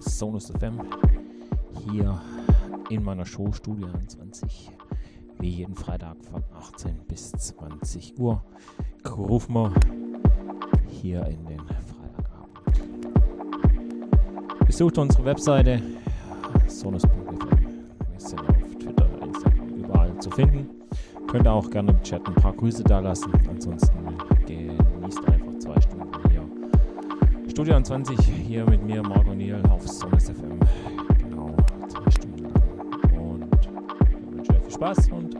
Sonus FM, hier in meiner Show Studio 21, wie jeden Freitag von 18 bis 20 Uhr. Rufen wir hier in den Freitagabend. Besucht unsere Webseite sonus.fm. Wir sind auf Twitter, Instagram, überall zu finden. Könnt ihr auch gerne im Chat ein paar Grüße da lassen. Ansonsten Studio 20 hier mit mir, Marco Niel, auf Sonnes FM. Genau, zwei Stunden lang. Und ich wünsche euch viel Spaß und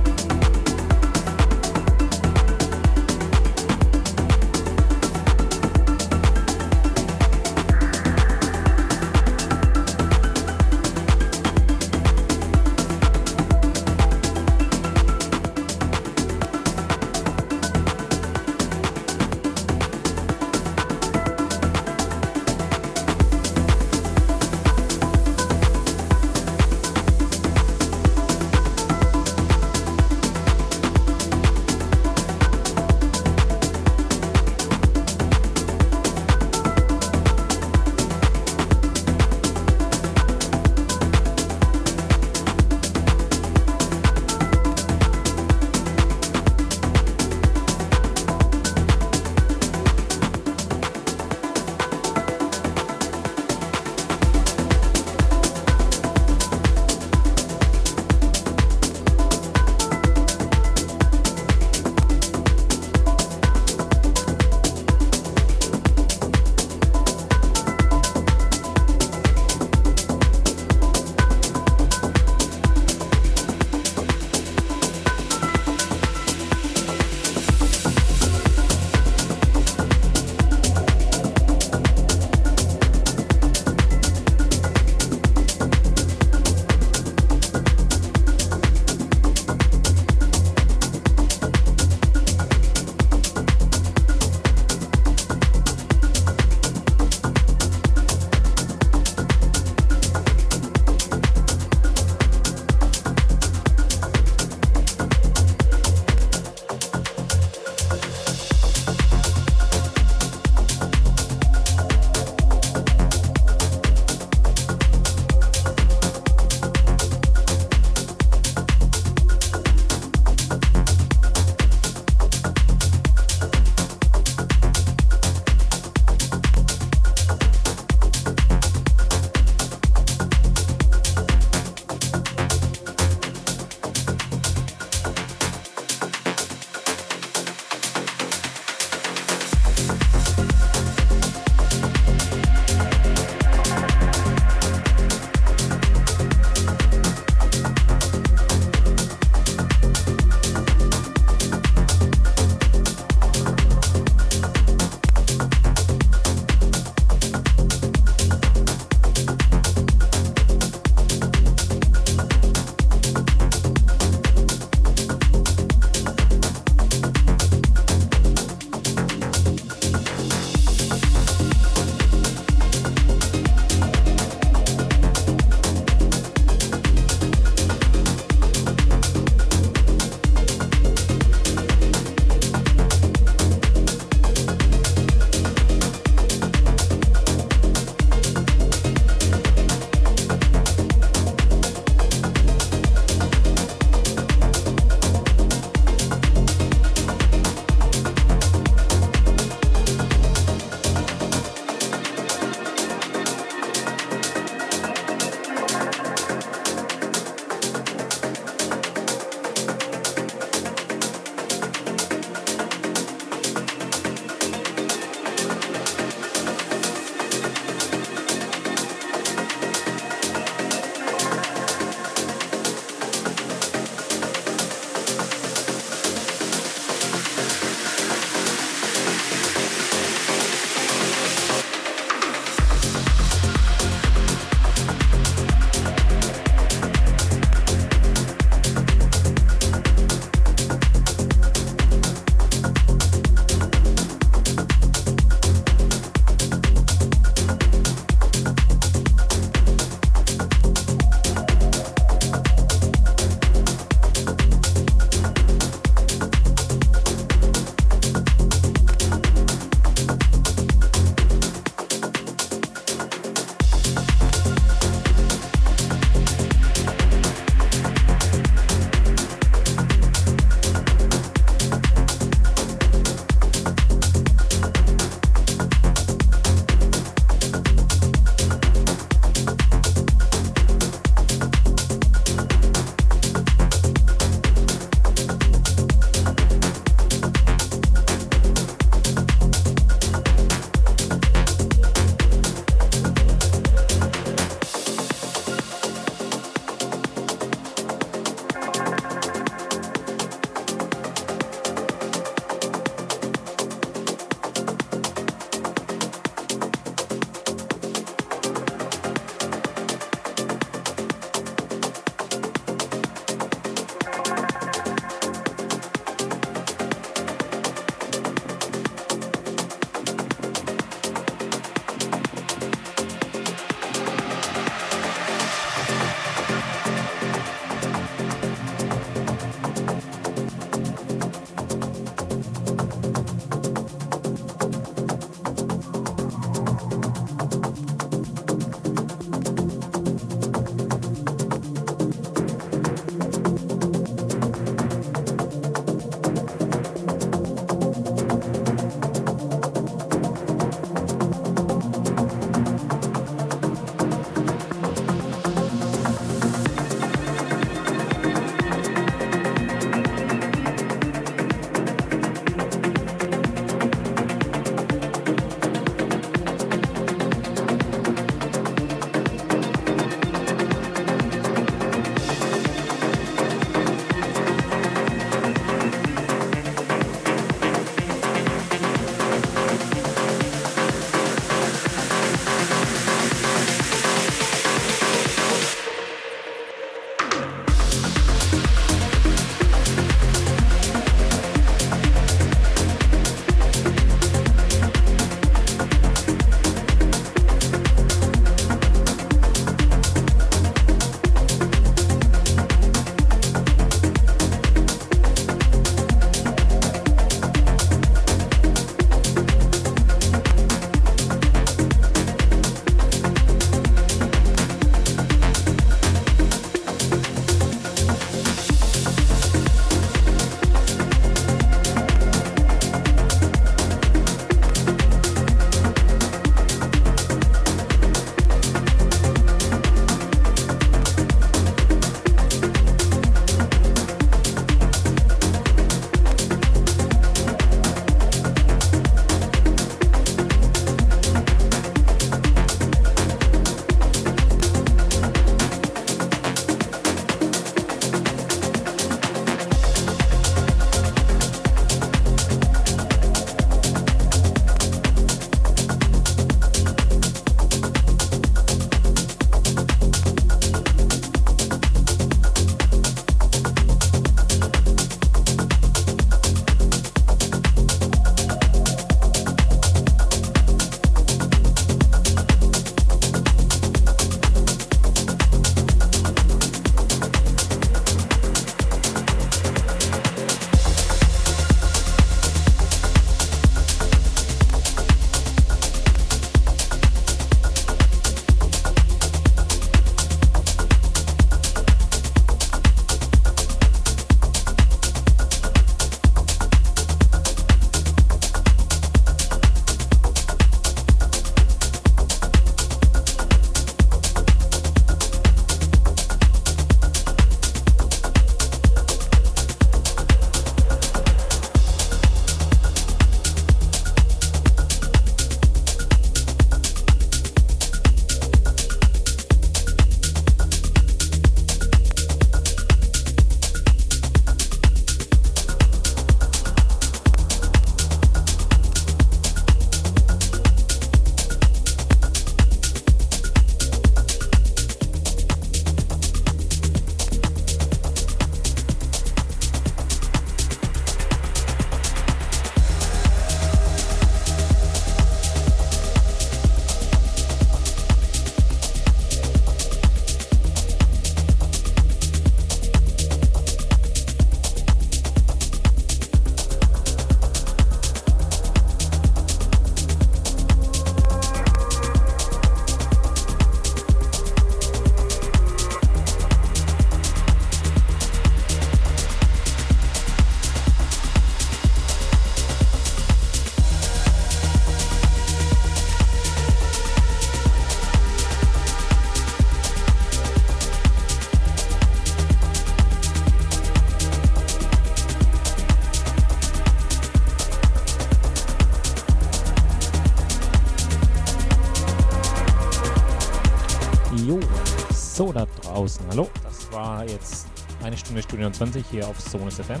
war jetzt eine Stunde Studio 20 hier auf Sonus FM.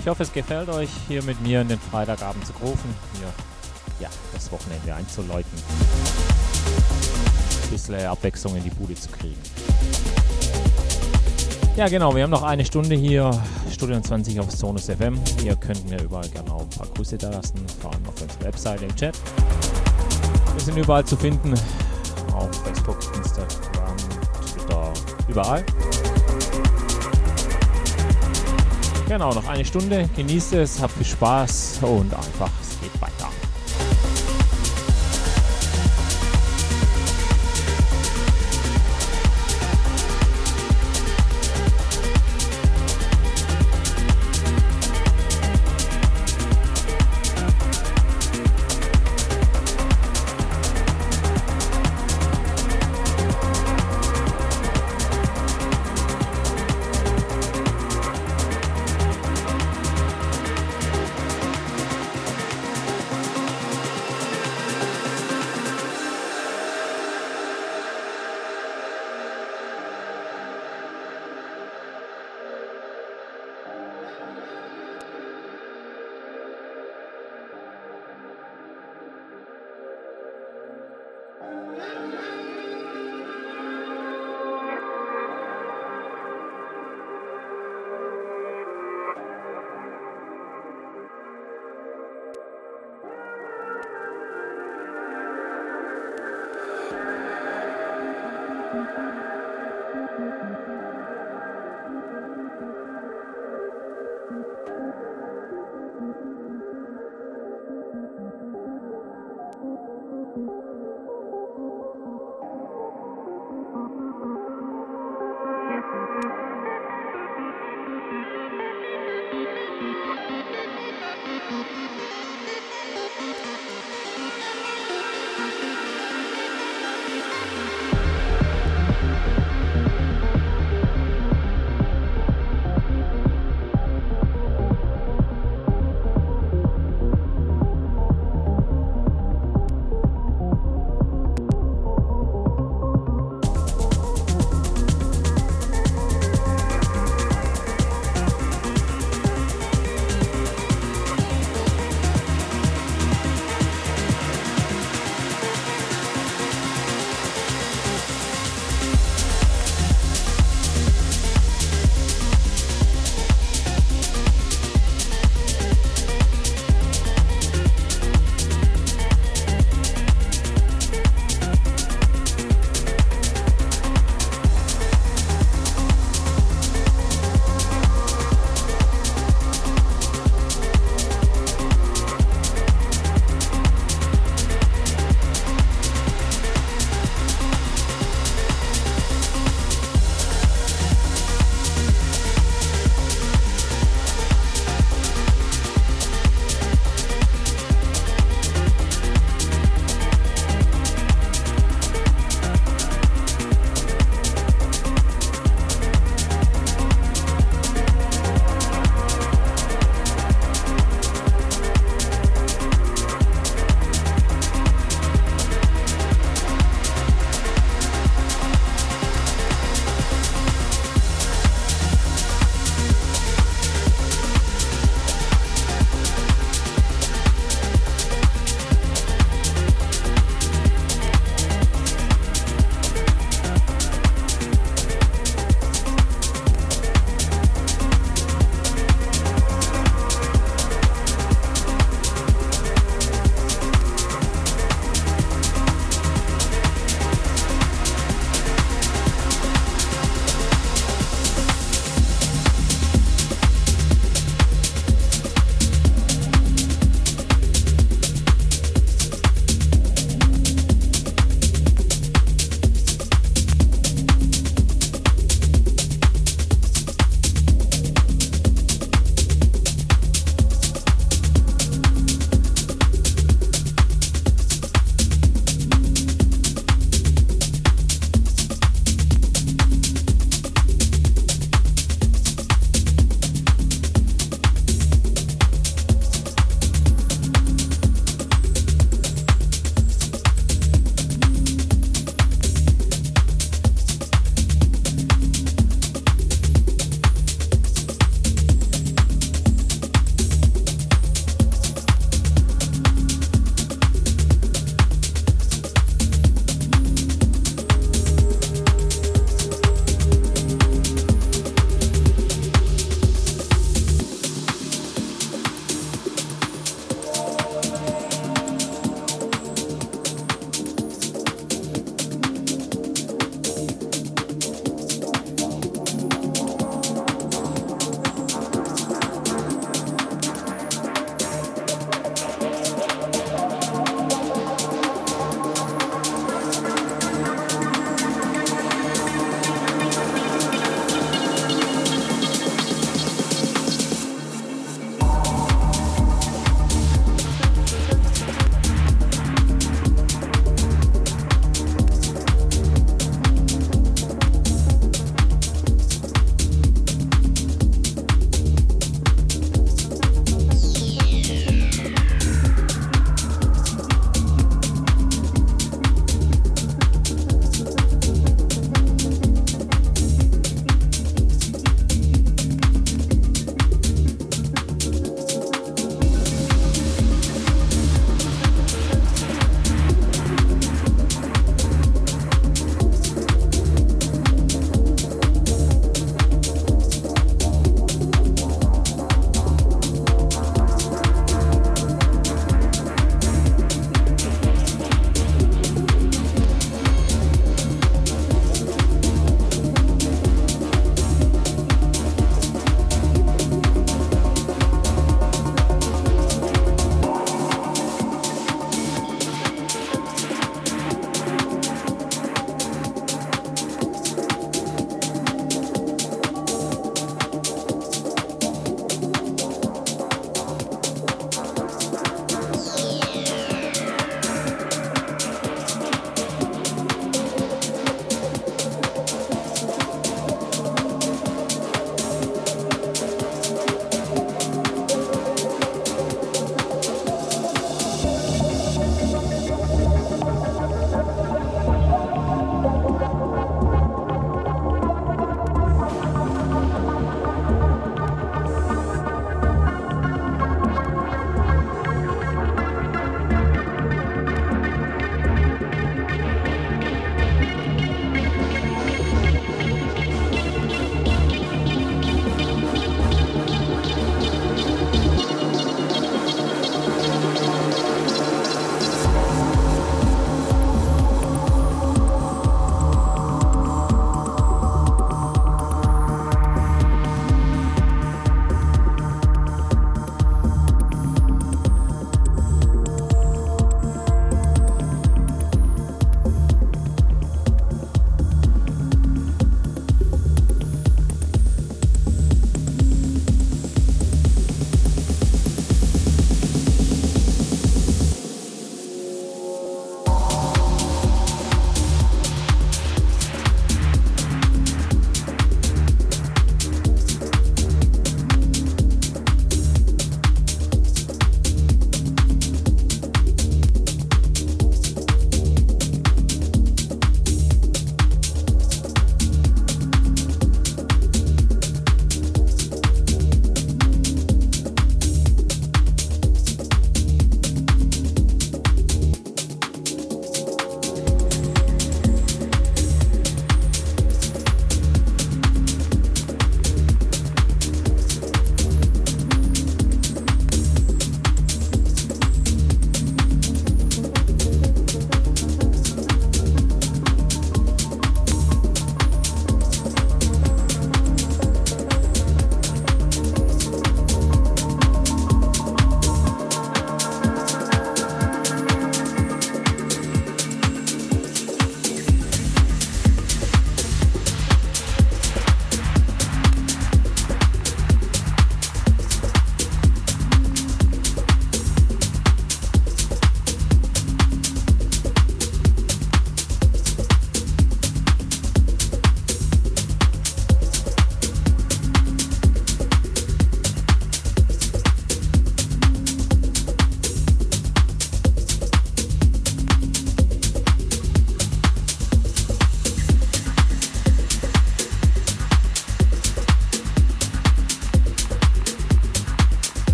Ich hoffe, es gefällt euch, hier mit mir in den Freitagabend zu rufen, hier ja, das Wochenende einzuläuten. Ein bisschen Abwechslung in die Bude zu kriegen. Ja, genau, wir haben noch eine Stunde hier, Studio 20 auf Sonus FM. Ihr könnt mir überall gerne auch ein paar Grüße da lassen, vor allem auf unserer Webseite im Chat. Wir sind überall zu finden, auf Facebook, Instagram, überall. Genau, noch eine Stunde. Genießt es, habt viel Spaß und einfach,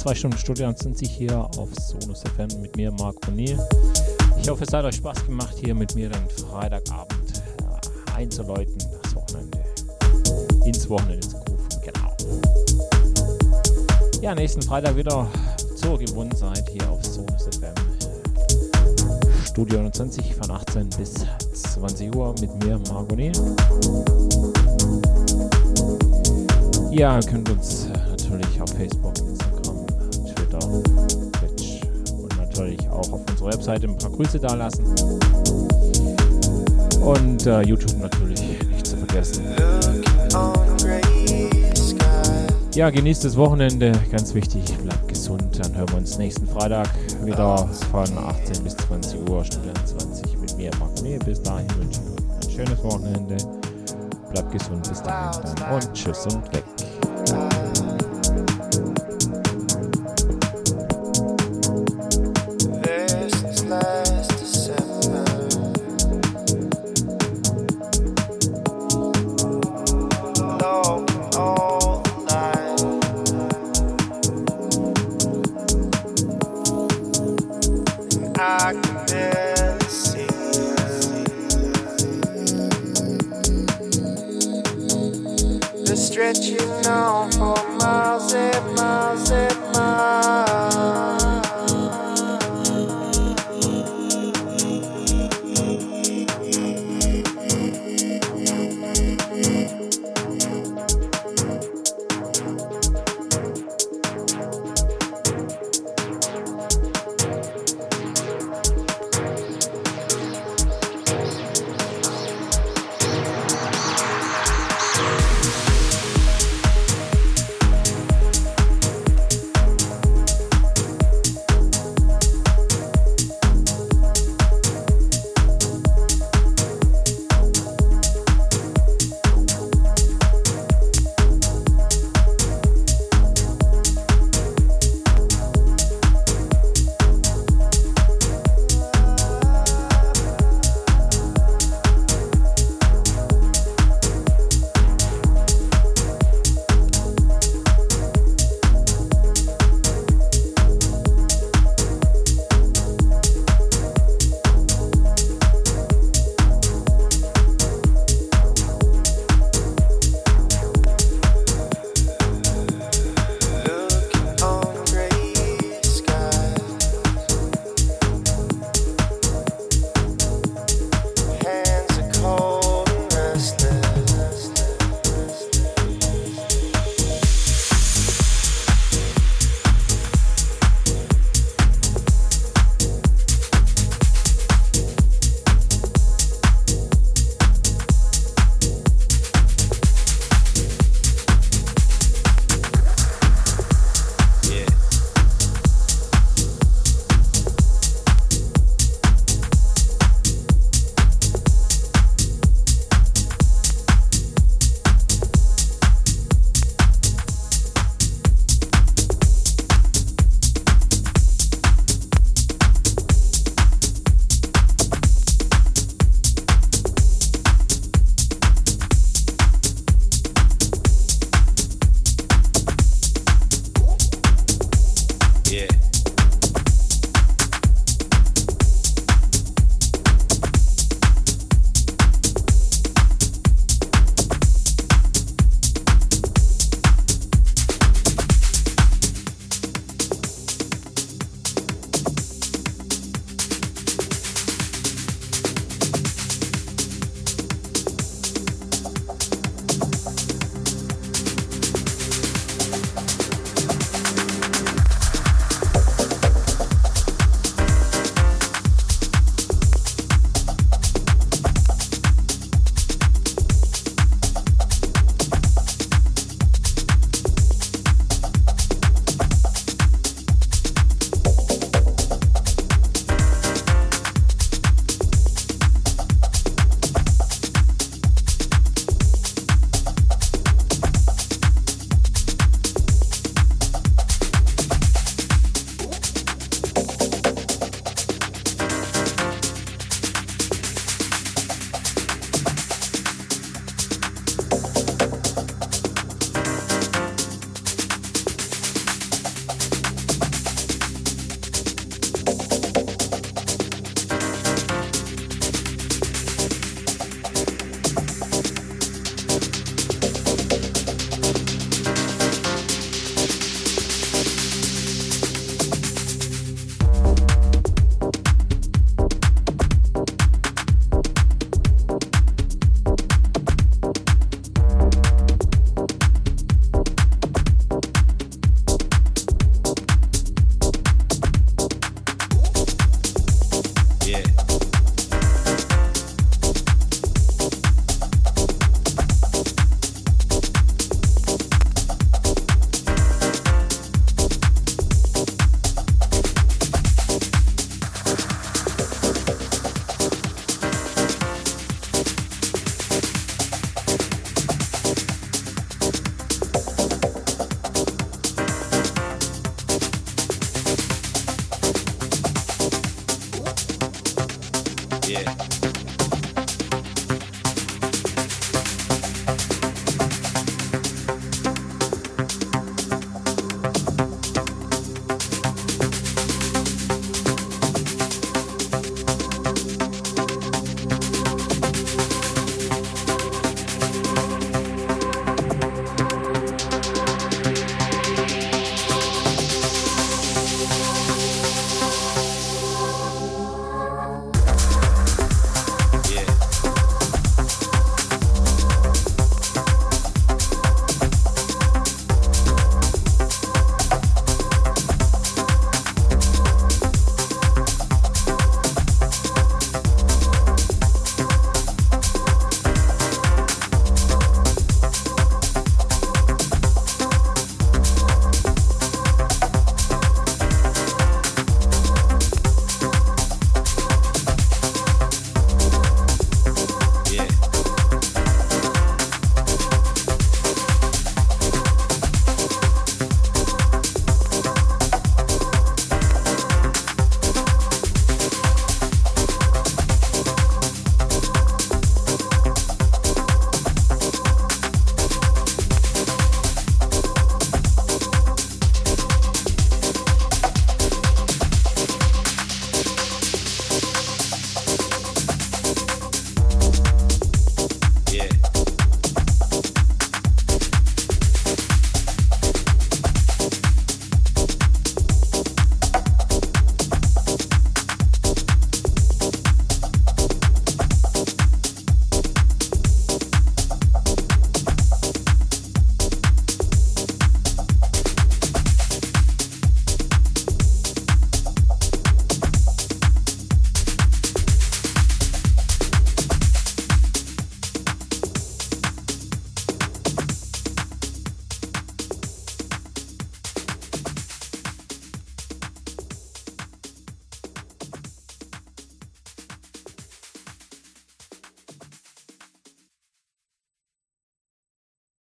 zwei Stunden Studio sind Sie hier auf Sonus FM mit mir, Marc O'Neill. Ich hoffe, es hat euch Spaß gemacht, hier mit mir den Freitagabend äh, einzuläuten, das Wochenende ins Wochenende zu rufen. Genau. Ja, nächsten Freitag wieder zur Gewohnheit hier auf Sonus FM. Studio 29 von 18 bis 20 Uhr mit mir, Marc O'Neill. Ja, könnt uns unserer Webseite ein paar Grüße da lassen. Und äh, YouTube natürlich nicht zu vergessen. Ja, genießt das Wochenende, ganz wichtig, bleibt gesund. Dann hören wir uns nächsten Freitag wieder von 18 bis 20 Uhr, Stunde 20 mit mir, Marc nee, Bis dahin wünsche ich euch ein schönes Wochenende. Bleibt gesund bis dahin dann und tschüss und weg.